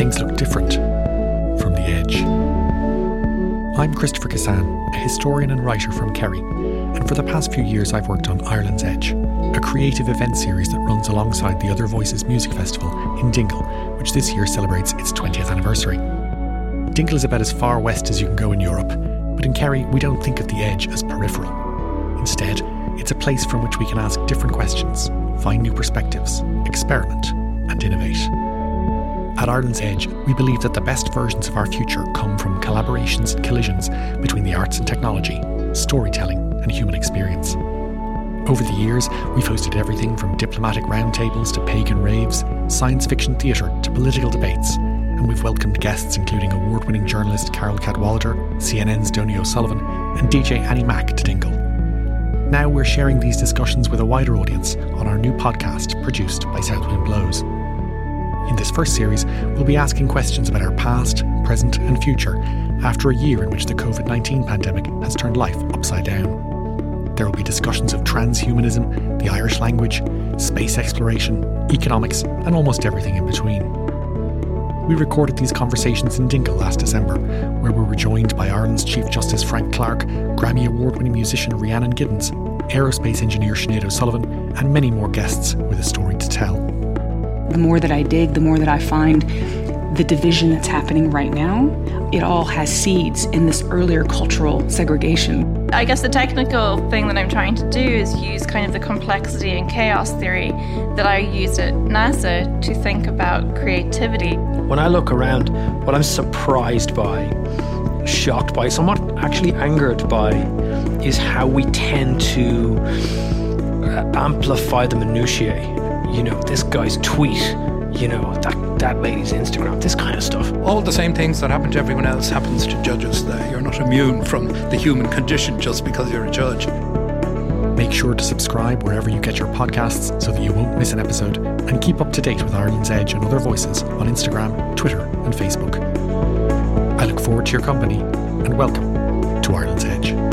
look different from the edge. I'm Christopher Kissane, a historian and writer from Kerry, and for the past few years I've worked on Ireland's Edge, a creative event series that runs alongside the Other Voices Music Festival in Dingle, which this year celebrates its 20th anniversary. Dingle is about as far west as you can go in Europe, but in Kerry we don't think of the Edge as peripheral. Instead, it's a place from which we can ask different questions, find new perspectives, experiment. At Ireland's Edge, we believe that the best versions of our future come from collaborations and collisions between the arts and technology, storytelling, and human experience. Over the years, we've hosted everything from diplomatic roundtables to pagan raves, science fiction theatre to political debates, and we've welcomed guests including award winning journalist Carol Cadwalladr, CNN's Donie O'Sullivan, and DJ Annie Mac to Dingle. Now we're sharing these discussions with a wider audience on our new podcast produced by Southwind Blows. In this first series, we'll be asking questions about our past, present, and future after a year in which the COVID 19 pandemic has turned life upside down. There will be discussions of transhumanism, the Irish language, space exploration, economics, and almost everything in between. We recorded these conversations in Dingle last December, where we were joined by Ireland's Chief Justice Frank Clarke, Grammy Award winning musician Rhiannon Giddens, aerospace engineer Sinead O'Sullivan, and many more guests with a story to tell. The more that I dig, the more that I find the division that's happening right now, it all has seeds in this earlier cultural segregation. I guess the technical thing that I'm trying to do is use kind of the complexity and chaos theory that I used at NASA to think about creativity. When I look around, what I'm surprised by, shocked by, somewhat actually angered by, is how we tend to uh, amplify the minutiae. You know, this guy's tweet, you know, that, that lady's Instagram, this kind of stuff. All the same things that happen to everyone else happens to judges. You're not immune from the human condition just because you're a judge. Make sure to subscribe wherever you get your podcasts so that you won't miss an episode and keep up to date with Ireland's Edge and other voices on Instagram, Twitter, and Facebook. I look forward to your company and welcome to Ireland's Edge.